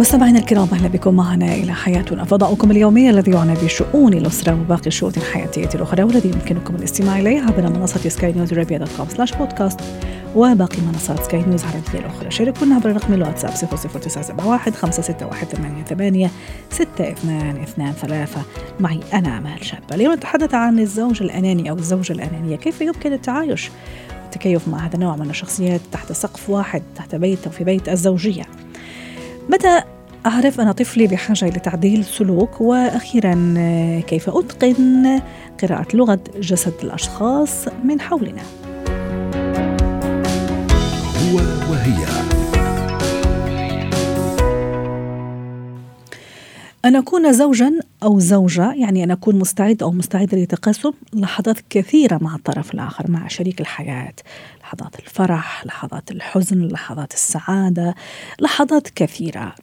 مستمعينا الكرام أهلا بكم معنا إلى حياتنا. فضاؤكم اليومي الذي يعنى بشؤون الأسرة وباقي الشؤون الحياتية الأخرى والذي يمكنكم الاستماع اليه عبر منصة سكاي نيوز عربيه dot com slash podcast وباقي منصات سكاي نيوز عربيه الأخرى. شاركونا عبر رقم الواتساب 00971 561 6223 معي أنا آمال شابه اليوم نتحدث عن الزوج الأناني أو الزوجه الأنانية. كيف يمكن التعايش؟ والتكيف مع هذا النوع من الشخصيات تحت سقف واحد تحت بيت أو في بيت الزوجية. متى أعرف أن طفلي بحاجة لتعديل سلوك وأخيرا كيف أتقن قراءة لغة جسد الأشخاص من حولنا؟ هو وهي. أن أكون زوجا أو زوجة يعني أن أكون مستعد أو مستعدة لتقاسم لحظات كثيرة مع الطرف الآخر مع شريك الحياة لحظات الفرح لحظات الحزن لحظات السعادة لحظات كثيرة.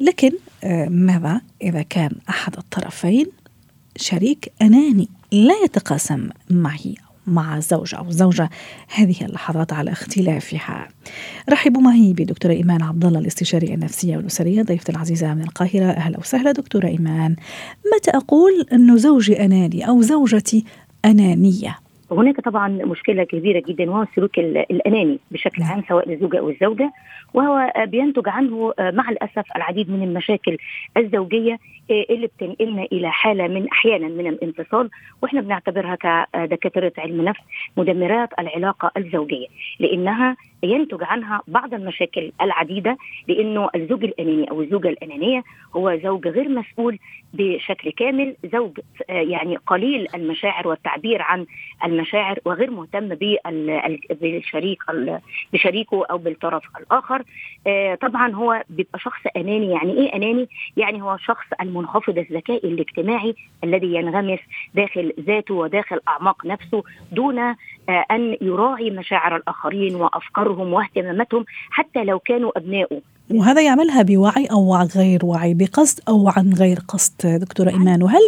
لكن آه، ماذا؟ إذا كان أحد الطرفين شريك أناني لا يتقاسم معي مع الزوج أو الزوجة هذه اللحظات على اختلافها. رحبوا معي بدكتورة إيمان عبد الله الاستشارية النفسية والأسرية ضيفتي العزيزة من القاهرة. أهلا وسهلا دكتورة إيمان. متى أقول أنه زوجي أناني أو زوجتي أنانية؟ هناك طبعا مشكلة كبيرة جدا وهو السلوك الأناني بشكل عام سواء للزوجة أو الزوجة وهو بينتج عنه مع الأسف العديد من المشاكل الزوجية اللي بتنقلنا إلى حالة من أحيانا من الانفصال وإحنا بنعتبرها كدكاترة علم نفس مدمرات العلاقة الزوجية لأنها ينتج عنها بعض المشاكل العديدة لأنه الزوج الأناني أو الزوجة الأنانية هو زوج غير مسؤول بشكل كامل زوج يعني قليل المشاعر والتعبير عن المشاعر وغير مهتم بالشريك بشريكه أو بالطرف الآخر. طبعا هو بيبقى شخص أناني. يعني إيه أناني؟ يعني هو شخص المنخفض الذكاء الاجتماعي الذي ينغمس داخل ذاته وداخل أعماق نفسه دون أن يراعي مشاعر الآخرين وافكارهم واهتماماتهم حتى لو كانوا ابنائه وهذا يعملها بوعي أو غير وعي بقصد أو عن غير قصد دكتورة إيمان. وهل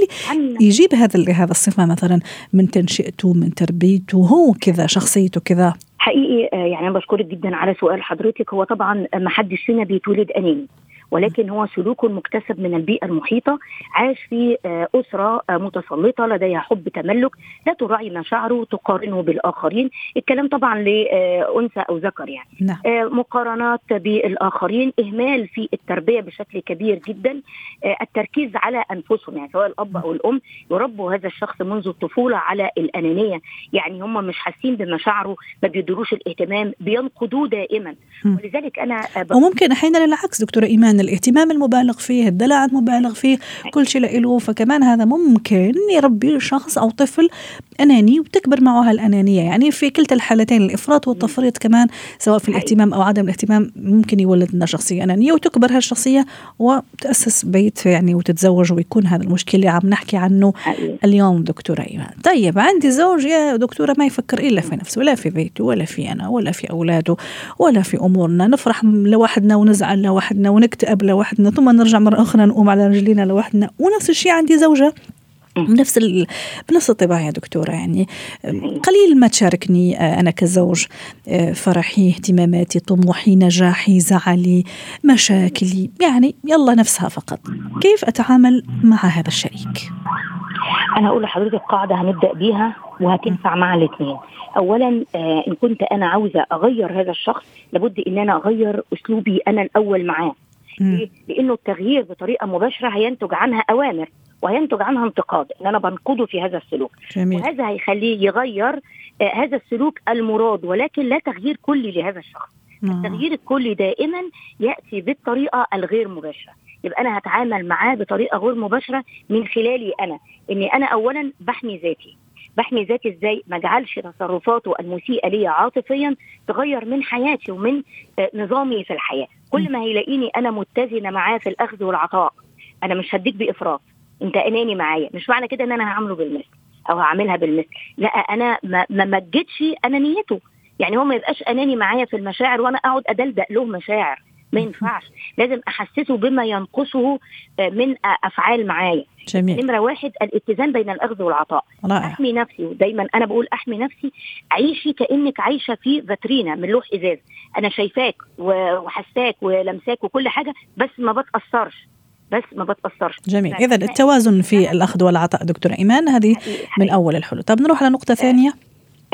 يجيب هذا هذا الصفة مثلا من تنشئته من تربيته هو كذا شخصيته كذا؟ حقيقي يعني أنا بشكرك جدا على سؤال حضرتك. هو طبعا ما حدش فينا بيتولد أناني. ولكن هو سلوك مكتسب من البيئة المحيطة عاش في أسرة متسلطة لديها حب تملك لا تراعي مشاعره تقارنه بالآخرين. الكلام طبعا لأنثى أو ذكر يعني. نعم. مقارنات بالآخرين إهمال في التربية بشكل كبير جدا. التركيز على أنفسهم يعني سواء الأب أو الأم يربوا هذا الشخص منذ الطفولة على الأنانية. يعني هم مش حاسين بمشاعره ما بيدروش الاهتمام بينقدوه دائما. ولذلك أنا وممكن أحيانا للعكس دكتورة إيمان الاهتمام المبالغ فيه الدلع المبالغ فيه كل شيء له. فكمان هذا ممكن يربي شخص أو طفل أناني وتكبر معه هالأنانية. يعني في كلتا الحالتين الإفراط والتفريط كمان سواء في الاهتمام أو عدم الاهتمام ممكن يولد لنا شخصية أنانية وتكبر هالشخصية وتأسس بيت يعني وتتزوج ويكون هذا المشكل اللي عم نحكي عنه اليوم دكتورة إيمان. طيب عندي زوج يا دكتورة ما يفكر إلا في نفسه ولا في بيته ولا في أنا ولا في أولاده ولا في أمورنا. نفرح لوحدنا ونزعل لوحدنا ونكتئب. لوحدنا ثم نرجع مرة أخرى نقوم على رجلينا لوحدنا. ونفس الشيء عندي زوجة. بنفس ال... بنفس الطباع يا دكتورة يعني. قليل ما تشاركني أنا كزوج فرحي اهتماماتي طموحي نجاحي زعلي مشاكلي. يعني يلا نفسها فقط. كيف أتعامل مع هذا الشريك؟ أنا أقول لحضرتك قاعدة هنبدأ بيها وهتنفع مع الاثنين اولا آه إن كنت أنا عاوزة أغير هذا الشخص لابد إن أنا أغير أسلوبي أنا الأول معاه. ليه؟ لأنه التغيير بطريقة مباشرة هينتج عنها أوامر وهينتج عنها انتقاد إن أنا بنقده في هذا السلوك. جميل. وهذا هيخليه يغير آه هذا السلوك المراد ولكن لا تغيير كلي لهذا الشخص. التغيير الكلي دائما يأتي بالطريقة الغير مباشرة. يبقى أنا هتعامل معاه بطريقة غير مباشرة من خلالي أنا إني أنا اولا بحمي ذاتي. بحمي ذاتي إزاي ما اجعلش تصرفاته المسيئة لي عاطفيا تغير من حياتي ومن نظامي في الحياة. كل ما هيلاقيني أنا متزنة معاه في الأخذ والعطاء أنا مش هديك بإفراط أنت أناني معايا. مش معنى كده إن أنا هعامله بالمثل أو هعملها بالمثل. لا أنا ما مجدش أنانيته. يعني هو ما يبقاش أناني معايا في المشاعر وأنا أقعد أدلدق له مشاعر. ما ينفعش. لازم أحسسه بما ينقصه آه، من أفعال معايا. جميل. نمرة واحد الاتزان بين الأخذ والعطاء. رائع. أحمي نفسي ودايما أنا بقول أحمي نفسي عيشي كأنك عايشة في فاترينا من لوح إزاز. أنا شايفاك وحساك ولمساك وكل حاجة بس ما بتأثرش. بس ما بتأثرش. جميل. اذا التوازن في الأخذ والعطاء دكتورة إيمان هذه من. أول الحلول. طب نروح على نقطة ثانية.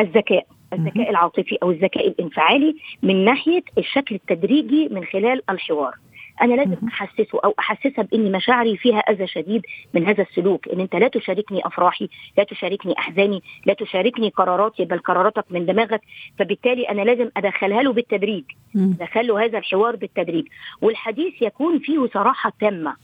الذكاء. الذكاء العاطفي أو الذكاء الانفعالي من ناحية الشكل التدريجي من خلال الحوار. أنا لازم. أحسسه أو أحسسها بان مشاعري فيها أذى شديد من هذا السلوك إن أنت لا تشاركني أفراحي لا تشاركني أحزاني لا تشاركني قراراتي بل قراراتك من دماغك. فبالتالي أنا لازم أدخلها له بالتدريج مم. دخله هذا الحوار بالتدريج. والحديث يكون فيه صراحة تامة.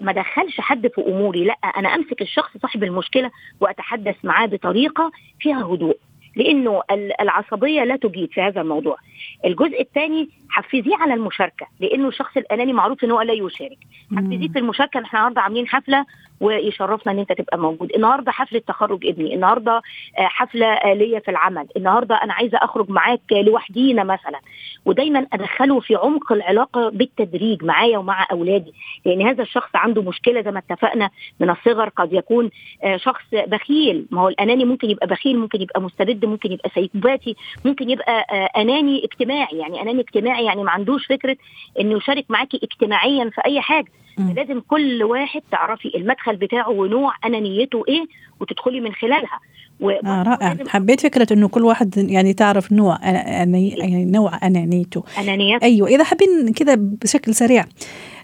ما دخلش حد في أموري لأ أنا أمسك الشخص صاحب المشكلة وأتحدث معاه بطريقة فيها هدوء. لأنه ال- العصبية لا تجيد في هذا الموضوع. الجزء الثاني حفزيه على المشاركة لأنه الشخص الأناني معروف إن هو لا يشارك. حفزيه في المشاركة إحنا النهارده عاملين حفلة ويشرفنا إن أنت تبقى موجود. النهارده حفلة تخرج ابني. النهارده آه، حفلة آه، ليا في العمل. النهارده أنا عايزة أخرج معاك لوحدينا مثلا. ودايما أدخله في عمق العلاقة بالتدريج معايا ومع أولادي. لأن هذا الشخص عنده مشكلة زي ما اتفقنا من الصغر. قد يكون آه، شخص بخيل. ما هو الأناني ممكن يبقى بخيل ممكن يبقى مستبد ممكن يبقى سيكوباتي ممكن يبقى أناني اجتماعي. يعني أناني اجتماعي يعني ما عندوش فكرة إنه يشارك معاكي اجتماعيا في أي حاجة. لازم كل واحد تعرفي المدخل بتاعه ونوع انانيته إيه وتدخلي من خلالها. و... آه رائع. حبيت فكرة إنه كل واحد يعني تعرف نوع أنا- يعني نوع انانيته انانيات أيوه إذا حابين كذا بشكل سريع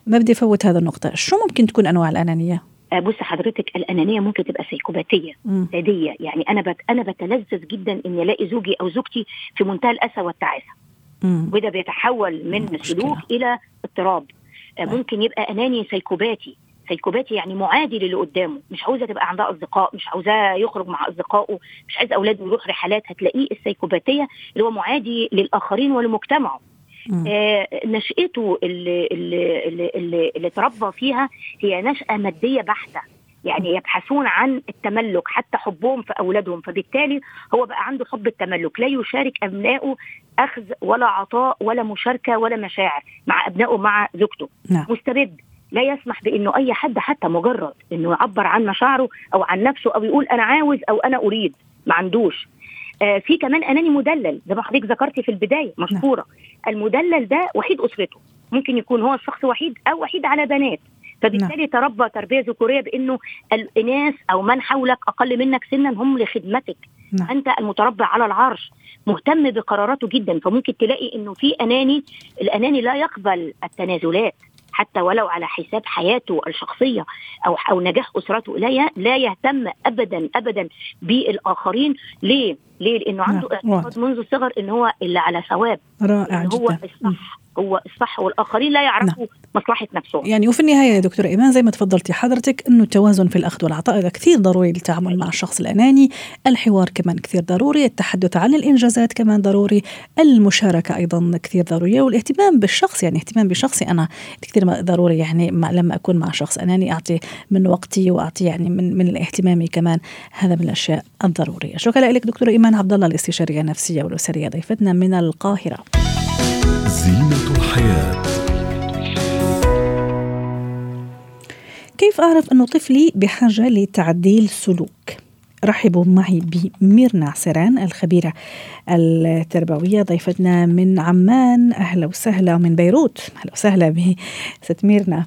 ما بدي أفوت هذا النقطة. شو ممكن تكون أنواع الأنانية؟ آه، بص حضرتك الأنانية ممكن تبقى سيكوباتيه. ساديه يعني أنا بت... أنا بتلذذ جدا إني ألاقي زوجي أو زوجتي في منتهى الأسى والتعاسة. وده بيتحول من. سلوك إلى اضطراب. ممكن يبقى أناني سيكوباتي. سيكوباتي يعني معادي للي قدامه. مش عاوزة تبقى عندها أصدقاء مش عاوزاه يخرج مع أصدقائه مش عايز أولاده يروح رحلات. هتلاقيه السيكوباتية اللي هو معادي للآخرين ولمجتمعه. آه، نشأته اللي, اللي, اللي, اللي, اللي تربى فيها هي نشأة مادية بحتة. يعني يبحثون عن التملك حتى حبهم في أولادهم. فبالتالي هو بقى عنده حب التملك. لا يشارك أبنائه أخذ ولا عطاء ولا مشاركة ولا مشاعر مع أبنائه مع زوجته. نعم. مستبد. لا يسمح بإنه أي حد حتى مجرد إنه يعبر عن مشاعره أو عن نفسه أو يقول أنا عاوز أو أنا أريد. ما عندوش. آه في كمان أناني مدلل. زي ما حضرتك ذكرتي في البداية مشكوره المدلل ده وحيد أسرته. ممكن يكون هو الشخص وحيد أو وحيد على بنات. فبالتالي تربى تربية ذكورية بإنه الإناث أو من حولك أقل منك سنا هم لخدمتك. نعم. أنت المتربع على العرش مهتم بقراراته جدا. فممكن تلاقي إنه في أناني الأناني لا يقبل التنازلات حتى ولو على حساب حياته الشخصية أو أو نجاح أسرته لا لا يهتم ابدا ابدا بالآخرين. ليه؟ ليه؟ لأنه عنده نعم، اعتقاد منذ الصغر إن هو اللي على ثواب. رائع إن هو جدا. الصح. هو الصح والآخرين لا يعرفوا مصلحة نفسهم. يعني وفي النهاية يا دكتوره إيمان زي ما تفضلتي حضرتك إنه التوازن في الأخذ والعطاء هذا كثير ضروري للتعامل مع الشخص الأناني، الحوار كمان كثير ضروري، التحدث عن الإنجازات كمان ضروري، المشاركة أيضا كثير ضرورية والاهتمام بالشخص يعني اهتمام بشخصي أنا كثير ضروري يعني لما اكون مع شخص أناني أعطي من وقتي وأعطي يعني من من اهتمامي كمان هذا من الأشياء الضرورية. شكرا لك دكتوره إيمان. عبد الله الاستشارية النفسية والأسرية ضيفتنا من القاهرة. زينة الحياة كيف أعرف أنه طفلي بحاجة لتعديل سلوك؟ رحبوا معي بميرنا عسران الخبيرة التربوية ضيفتنا من عمان. أهلا وسهلا من بيروت. أهلا وسهلا بست ميرنا.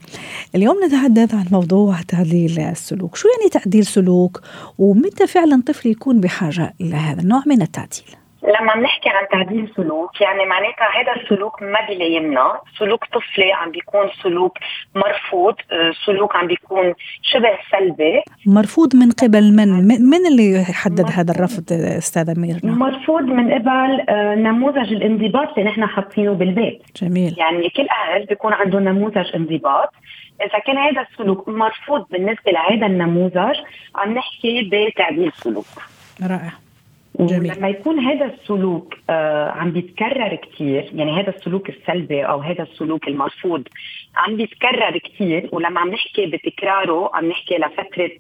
اليوم نتحدث عن موضوع تعديل السلوك. شو يعني تعديل سلوك؟ ومتى فعلا طفلي يكون بحاجة إلى هذا النوع من التعديل؟ لما بنحكي عن تعديل سلوك يعني معناتها هذا السلوك ما بيلائمنا سلوك طفلي عم بيكون سلوك مرفوض آه، سلوك عم بيكون شبه سلبي. مرفوض من قبل من من من اللي يحدد هذا الرفض أستاذة ميرنا مرفوض من قبل آه، نموذج الانضباط اللي نحن حاطينه بالبيت. جميل. يعني كل أهل بيكون عندهم نموذج انضباط. إذا كان هذا السلوك مرفوض بالنسبة لهذا النموذج عم نحكي بتعديل سلوك رائع. جميل. ولما يكون هذا السلوك آه عم بيتكرر كثير يعني هذا السلوك السلبي أو هذا السلوك المرفوض عم بيتكرر كثير ولما عم نحكي بتكراره عم نحكي لفترة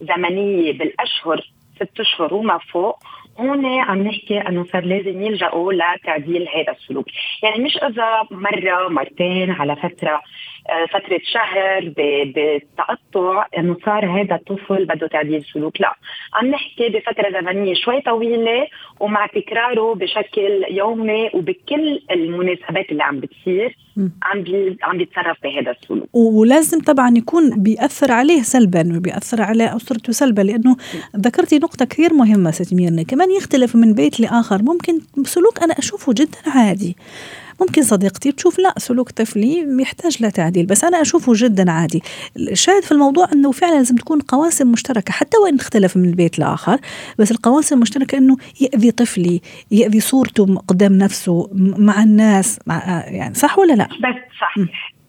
زمنية بالأشهر ست أشهر وما فوق هون عم نحكي إنه صار لازم يلجأوا لتعديل هذا السلوك، يعني مش إذا مرة مرتين على فترة آه، فترة شهر بتقطع إنه صار هذا الطفل بده تعديل سلوك، لا، عم نحكي بفترة زمنية شوي طويلة ومع تكراره بشكل يومي وبكل المناسبات اللي عم بتصير عم بي عم بيتصرف بهذا السلوك. ولازم طبعا يكون بيأثر عليه سلبا وبيأثر على أسرته سلبا لأنه ذكرتي نقطة كثير مهمة ست ميرنا. كمان يختلف من بيت لآخر. ممكن سلوك أنا أشوفه جدا عادي. ممكن صديقتي تشوف لا سلوك طفلي يحتاج لتعديل بس أنا أشوفه جدا عادي. الشاهد في الموضوع أنه فعلا لازم تكون قواسم مشتركة حتى وإن اختلف من البيت لآخر بس القواسم المشتركة أنه يأذي طفلي يأذي صورته قدام نفسه مع الناس مع يعني صح ولا لا؟ بس صح.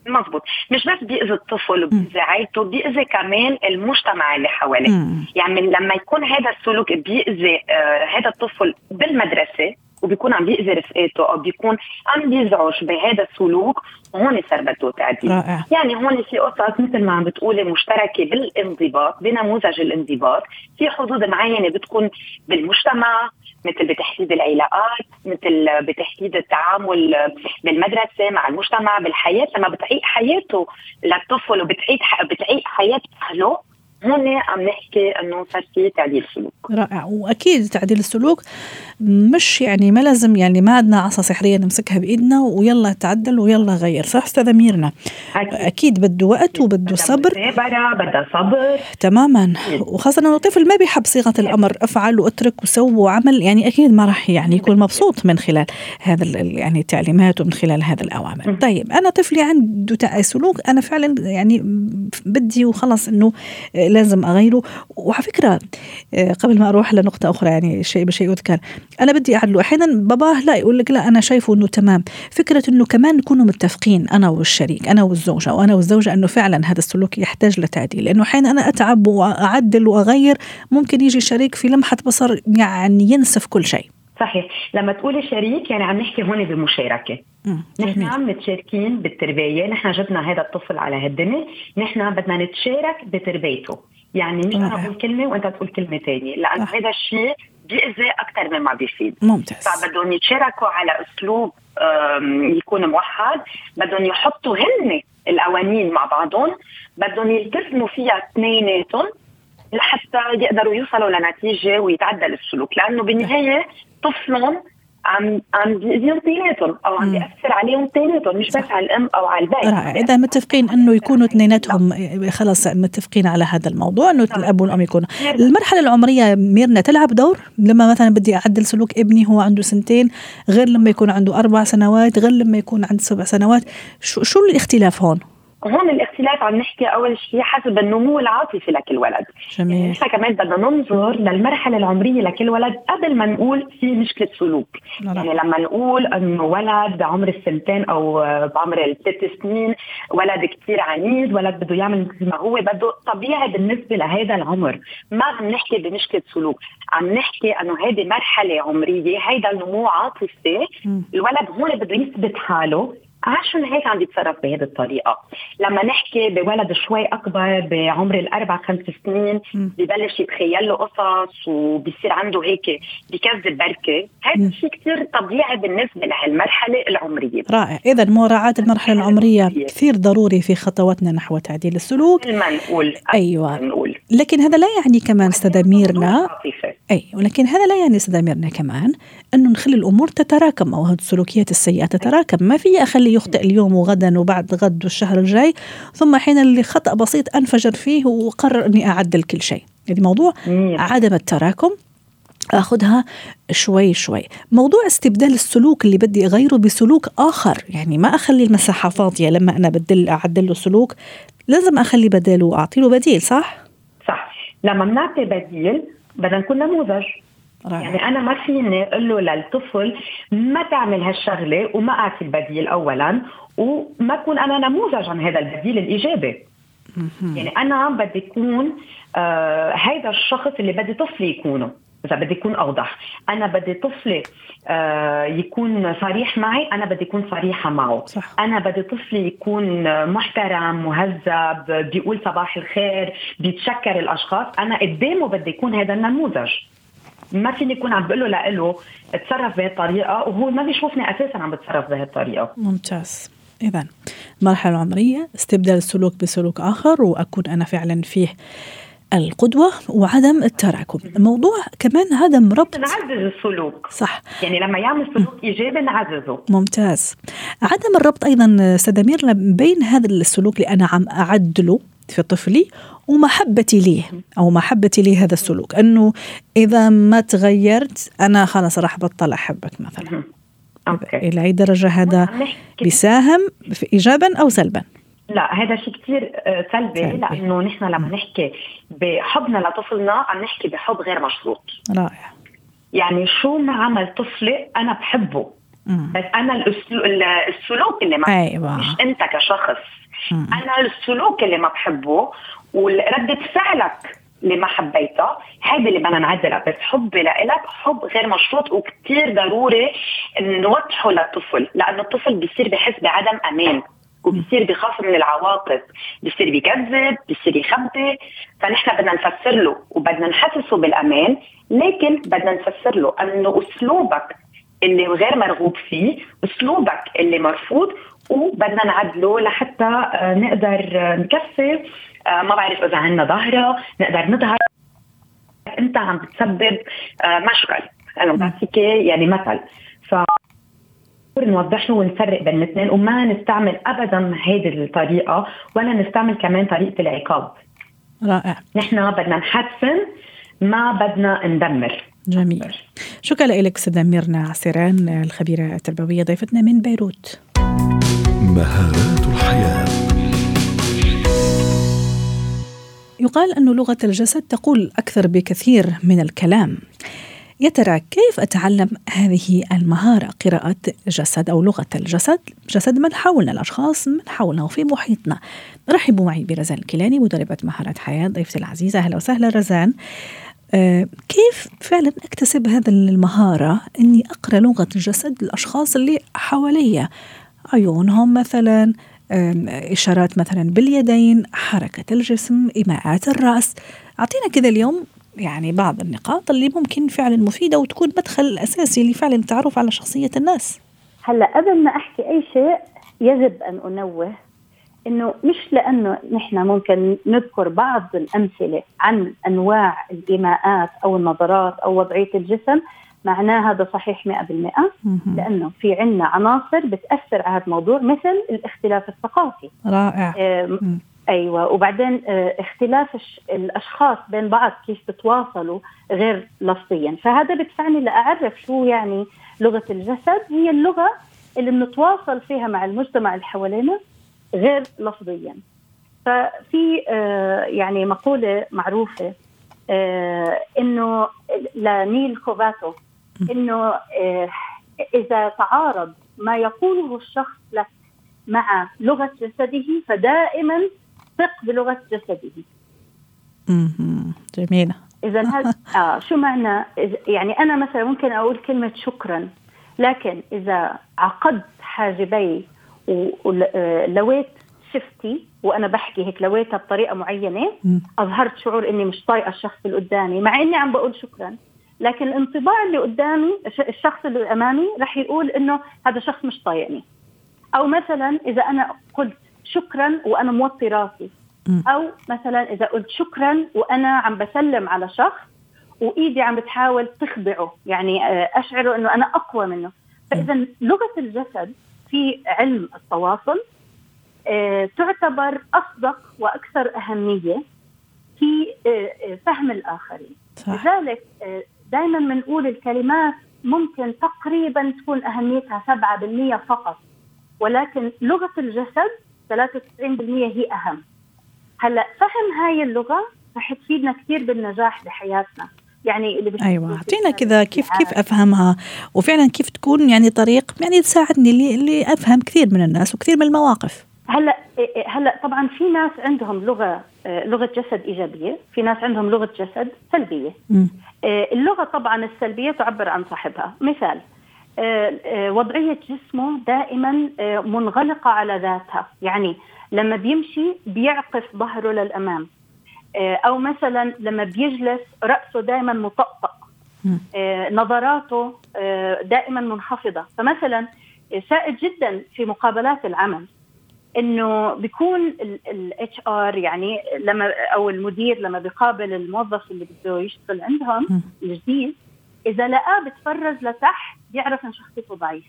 مضبوط مش بس بيأذي الطفل وبيأذي بيأذي كمان المجتمع اللي حواليه. يعني لما يكون هذا السلوك بيأذي آه هذا الطفل بالمدرسة وبيكون عم بيأذي رفقاته أو بيكون عم بيزعج بهذا السلوك هون صار بده تعديل رائع. يعني هون في قصص مثل ما عم بتقولي مشتركة بالانضباط بنموذج الانضباط في حدود معينة بتكون بالمجتمع مثل بتحديد العلاقات مثل بتحديد التعامل بالمدرسة مع المجتمع بالحياة لما بتعيق حياته للطفل وبتعيق بتعيق حياة أهله هون عم نحكي إنه صار في تعديل سلوك رائع. وأكيد تعديل السلوك مش يعني ما لازم يعني ما عندنا عصا سحرية نمسكها بإيدنا ويلا تعدل ويلا غير. صح استاذه ميرنا أكيد, أكيد بده وقت وبده صبر. بدها صبر. تماما. وخاصة إنه الطفل ما بيحب صيغة الأمر. أفعل وأترك وسوي وعمل. يعني أكيد ما راح يعني يكون مبسوط من خلال هذا يعني التعليمات ومن خلال هذا الأوامر. طيب أنا طفلي عنده سلوك. أنا فعلا يعني بدي وخلص إنه لازم أغيره. وعلى فكرة آه، قبل ما أروح لنقطة أخرى يعني شيء بشيء يذكر. أنا بدي اعدله أحيانا باباه لا يقول لك لا أنا شايفه إنه تمام. فكرة إنه كمان نكونوا متفقين أنا والشريك أنا والزوجة وأنا والزوجة إنه فعلا هذا السلوك يحتاج لتعديل. لأنه أحيانا أنا أتعب وأعدل وأغير. ممكن يجي الشريك في لمحة بصر يعني ينسف كل شيء. صحيح. لما تقولي شريك يعني عم نحكي هون بمشاركة. نحن عم متشاركين بالتربية. نحن جبنا هذا الطفل على هالدنيا. نحن بدنا نتشارك بتربيته. يعني مش أنا أقول كلمة وأنت تقول كلمة ثانية لأنه هذا الشيء بيأذي أكثر مما بيفيد. ممتاز. فبدهم يتشاركوا على أسلوب يكون موحد. بدهم يحطوا هن القوانين مع بعضهم. بدهم يلتزموا فيها اثنيناتهم لحتى يقدروا يوصلوا لنتيجة ويتعدل السلوك. لأنه بالنهاية طفلهم عم عم بيأذيهم اثنيناتهم أو عم بيأثر عليهم اثنيناتهم مش بس على الأم أو على البيت. رائع. إذا متفقين إنه يكونوا اثنيناتهم خلص متفقين على هذا الموضوع إنه الأب والأم يكونوا. المرحلة العمرية ميرنا تلعب دور؟ لما مثلا بدي أعدل سلوك ابني هو عنده سنتين غير لما يكون عنده أربع سنوات غير لما يكون عنده سبع سنوات شو شو الاختلاف هون؟ هون الاختلاف عم نحكي أول شيء حسب النمو العاطفي لكل ولد. جميل. يعني كمان بدنا ننظر للمرحلة العمرية لكل ولد قبل ما نقول في مشكلة سلوك. لا يعني لما نقول إنه ولد بعمر السنتين أو بعمر الثلاث سنين ولد كثير عنيد ولد بده يعمل مثل ما هو بده طبيعي بالنسبة لهذا العمر. ما عم نحكي بمشكلة سلوك عم نحكي إنه هذه مرحلة عمرية هيدا النمو عاطفي. الولد هون بده يثبت حاله. عشان هيك عم بيتصرف بهذه الطريقة. لما نحكي بولد شوي أكبر بعمر الأربع خمس سنين ببلش يتخيل له قصص وبيصير عنده هيك بكذب بركة. هذا الشيء كثير طبيعي بالنسبة لهالمرحلة العمرية. رائع. إذا مراعاة المرحلة العمرية كثير ضروري في خطواتنا نحو تعديل السلوك. ما نقول أيوة. نقول. لكن هذا لا يعني كمان أستاذ ميرنا أي ولكن هذا لا يعني أستاذ ميرنا كمان أنه نخلي الأمور تتراكم أو السلوكيات السيئة تتراكم. ما في اللي يخطئ اليوم وغدا وبعد غد والشهر الجاي ثم حين اللي خطأ بسيط أنفجر فيه وقرر أني أعدل كل شيء. يعني موضوع عدم التراكم. آخذها شوي شوي. موضوع استبدال السلوك اللي بدي أغيره بسلوك آخر. يعني ما أخلي المساحة فاضية لما أنا بدل أعدل له سلوك. لازم أخلي بداله وأعطي له بديل صح؟ لما بنعطي بديل بدنا نكون نموذج. رأي. يعني أنا ما فيني أقول له للطفل ما تعمل هالشغلة وما اعطي البديل اولا وما أكون أنا نموذج عن هذا البديل الإيجابي. يعني أنا بدي أكون آه هيدا الشخص اللي بدي طفلي يكونه اذا بدي اكون أوضح. أنا بدي طفلي آه يكون صريح معي أنا بدي اكون صريحة معه. صح. أنا بدي طفلي يكون محترم مهذب بيقول صباح الخير بيتشكر الأشخاص. أنا قدامه بدي يكون هذا النموذج. ما فيني اكون عم بقول له لإله تصرف بهالطريقة وهو ما بيشوفني أساسا عم بتصرف بهالطريقة. ممتاز. إذا المرحلة العمرية استبدال السلوك بسلوك آخر وأكون أنا فعلا فيه القدوة وعدم التراكم. الموضوع كمان عدم ربط. نعزز السلوك. صح. يعني لما يعمل سلوك إيجابي نعززه. ممتاز. عدم الربط أيضا أمير بين هذا السلوك اللي أنا عم أعدله في طفلي ومحبتي ليه أو محبتي لهذا السلوك. أنه إذا ما تغيرت أنا خلاص راح بطل أحبك مثلا. أوكي. إلى أي درجة هذا بيساهم في إيجابا أو سلبا. لا هذا شيء كثير سلبي سلبي. لأنه نحن لما نحكي بحبنا لطفلنا عم نحكي بحب غير مشروط. رائع. يعني شو ما عمل طفلي أنا بحبه. مم. بس أنا الأسلو... السلوك اللي ما أيوة. مش أنت كشخص. مم. أنا السلوك اللي ما بحبه وردة فعلك اللي ما حبيتها هذا اللي بدنا نعدلها. بس حبي لإلك حب غير مشروط وكتير ضروري نوضحه للطفل لأنه الطفل بيصير بحس بعدم أمان. وبيصير بخاف من العواقب. بيصير بيكذب بيصير يخبي. فنحن بدنا نفسر له وبدنا نحسسه بالأمان لكن بدنا نفسر له إنه أسلوبك اللي غير مرغوب فيه أسلوبك اللي مرفوض وبدنا نعدله لحتى آه، نقدر آه، نكفي. آه، ما بعرف إذا عندنا ظهره نقدر نظهر. أنت عم بتسبب مشكل أنا بعطيك يعني مثل. ف نوضح له ونفرق بين الاثنين وما نستعمل ابدا هذه الطريقة ولا نستعمل كمان طريقة العقاب. رائع. نحن بدنا نحسن ما بدنا ندمر. جميل. شكرا لك استاذة ميرنا عسيران الخبيرة التربوية ضيفتنا من بيروت. مهارات الحياة. يقال أن لغة الجسد تقول أكثر بكثير من الكلام. يا ترى كيف أتعلم هذه المهارة؟ قراءة جسد أو لغة الجسد؟ جسد من حولنا الأشخاص من حولنا وفي محيطنا. رحبوا معي برزان الكيلاني مدربة مهارات حياة ضيفتي العزيزة. أهلا وسهلا رزان. آه، كيف فعلا أكتسب هذا المهارة إني أقرأ لغة الجسد للأشخاص اللي حواليا عيونهم مثلا آم، إشارات مثلا باليدين حركة الجسم إيماءات الرأس. أعطينا كذا اليوم يعني بعض النقاط اللي ممكن فعلا مفيدة وتكون مدخل أساسي لفعلا التعرف على شخصية الناس هلأ قبل ما أحكي أي شيء يجب أن أنوه إنه مش لأنه نحن ممكن نذكر بعض الأمثلة عن أنواع الإيماءات أو النظرات أو وضعية الجسم معناه هذا صحيح 100% مهم. لأنه في عنا عناصر بتأثر على هذا الموضوع مثل الاختلاف الثقافي رائع مم. أيوه. وبعدين آه، اختلاف الأشخاص بين بعض كيف بتواصلوا غير لفظيا. فهذا بدفعني لأعرف شو يعني لغة الجسد. هي اللغة اللي بنتواصل فيها مع المجتمع اللي حوالينا غير لفظيا. ففي آه، يعني مقولة معروفة آه، إنه لنيل كوباتو إنه إذا تعارض ما يقوله الشخص لك مع لغة جسده فدائما ثق بلغة جسده. جميلة اذا هذا آه شو معنى إذا- يعني أنا مثلا ممكن أقول كلمة شكرا لكن إذا عقدت حاجبي ولويت شفتي وأنا بحكي هيك لويتها بطريقة معينة. أظهرت شعور إني مش طايقة الشخص اللي قدامي مع إني عم بقول شكرا لكن الانطباع اللي قدامي الش- الشخص اللي أمامي رح يقول إنه هذا شخص مش طايقني أو مثلا إذا أنا قلت شكرا وأنا موطي راسي. أو مثلا إذا قلت شكرا وأنا عم بسلم على شخص وإيدي عم بتحاول تخدعه يعني آه، أشعره إنه أنا أقوى منه. فإذا لغة الجسد في علم التواصل آه، تعتبر أصدق وأكثر أهمية في آه، فهم الآخرين. صح. لذلك دائما بنقول الكلمات ممكن تقريبا تكون أهميتها 7% فقط. ولكن لغة الجسد 93% هي أهم هلأ فهم هاي اللغة رح تفيدنا كثير بالنجاح بحياتنا يعني اللي أيوه أعطينا كذا كيف كيف. أفهمها وفعلا كيف تكون يعني طريق يعني تساعدني اللي, اللي أفهم كثير من الناس وكثير من المواقف هلأ هلأ طبعا في ناس عندهم لغة لغة جسد إيجابية، في ناس عندهم لغة جسد سلبية. م. اللغة طبعا السلبية تعبر عن صاحبها، مثال وضعية جسمه دائما منغلقة على ذاتها، يعني لما بيمشي بيعقف ظهره للأمام. أو مثلا لما بيجلس رأسه دائما مطأطأ. نظراته دائما منخفضة، فمثلا سائد جدا في مقابلات العمل إنه بيكون ال HR يعني لما أو المدير لما بيقابل الموظف اللي بده يشتغل عندهم الجديد إذا لقاه بتفرج لتحت بيعرف إن شخصيته ضعيف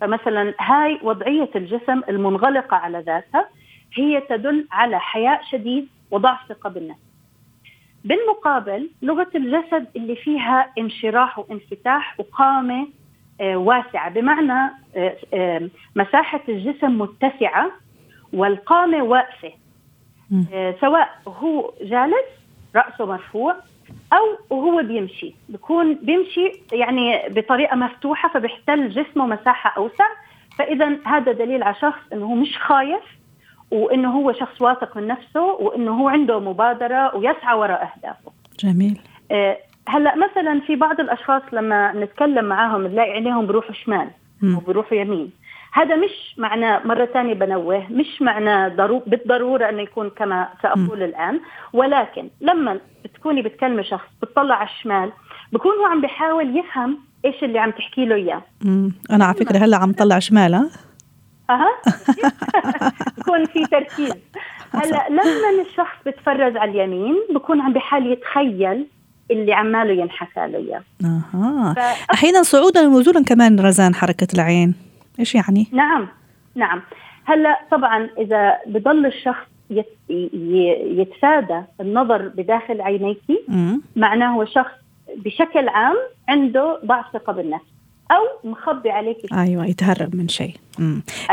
فمثلا هاي وضعية الجسم المنغلقة على ذاتها هي تدل على حياء شديد وضعف ثقة بالنفس. بالمقابل لغة الجسد اللي فيها انشراح وانفتاح وقامة آه، واسعة. بمعنى آه، آه، مساحة الجسم متسعة والقامة واقفة. سواء هو جالس رأسه مرفوع أو وهو بيمشي بيكون بيمشي يعني بطريقة مفتوحة فبيحتل جسمه مساحة أوسع فإذا هذا دليل على شخص إنه هو مش خايف وإنه هو شخص واثق من نفسه وإنه هو عنده مبادرة ويسعى وراء أهدافه. جميل. هلأ مثلا في بعض الأشخاص لما نتكلم معاهم نلاقي عينيهم بروحوا شمال وبروحوا يمين هذا مش معناه مرة ثانية بنوه مش معناه ضرو... بالضرورة أنه يكون كما سأقول م. الآن. ولكن لما بتكوني بتكلمي شخص بتطلع على الشمال بكون هو عم بيحاول يفهم إيش اللي عم تحكي له إياه. أنا على فكرة هلأ عم طلع شمال ها؟ أها؟ بكون في تركيز. هلأ لما الشخص بتفرج على اليمين بكون عم بحال يتخيل اللي عماله ينحكى له إياه. أها. أحيانا صعودا ونزولا كمان رزان حركة العين. إيش يعني؟ نعم نعم. هلا طبعا إذا بضل الشخص يتفادى النظر بداخل عينيك معناه هو شخص بشكل عام عنده ضعف ثقة بالنفس أو مخبي عليك شيء. أيوه يتهرب من شيء.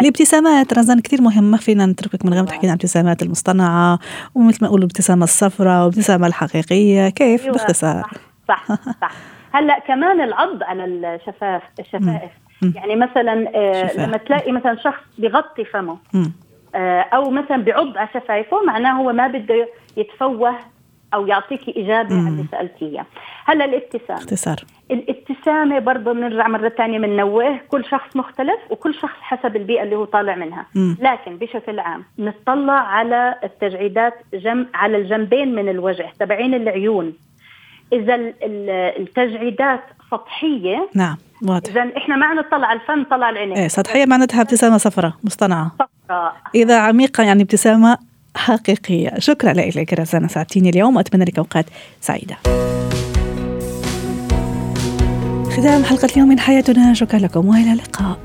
الابتسامات رزان كثير مهمة فينا نتركك من غير ما تحكي عن الابتسامات المصطنعة ومثل ما نقول الابتسامه الصفراء والابتسامه الحقيقية. كيف؟ أيوة باختصار. صح صح, صح. هلا كمان العض على الشفاف الشفائف. يعني مثلا آه لما تلاقي مثلا شخص بغطي فمه آه أو مثلا بيعض على شفايفه معناه هو ما بده يتفوه أو يعطيكي إجابة على اللي سألتيه هلأ الابتسامة. اختصار. الابتسامة برضه بنرجع مرة ثانية بننوه كل شخص مختلف وكل شخص حسب البيئة اللي هو طالع منها. مم. لكن بشكل عام نطلع على التجعيدات جنب على الجنبين من الوجه تبعين العيون. إذا التجعيدات سطحية نعم. واضح. اذا إحنا ما نطلع على الفم نطلع العينين إيه سطحية معناتها ابتسامة صفراء مصطنعة. صفراء. إذا عميقه يعني ابتسامة حقيقية. شكرا لك رزانة ساعدتيني اليوم واتمنى لك أوقات سعيدة. ختام حلقة اليوم من حياتنا. شكرا لكم وإلى اللقاء.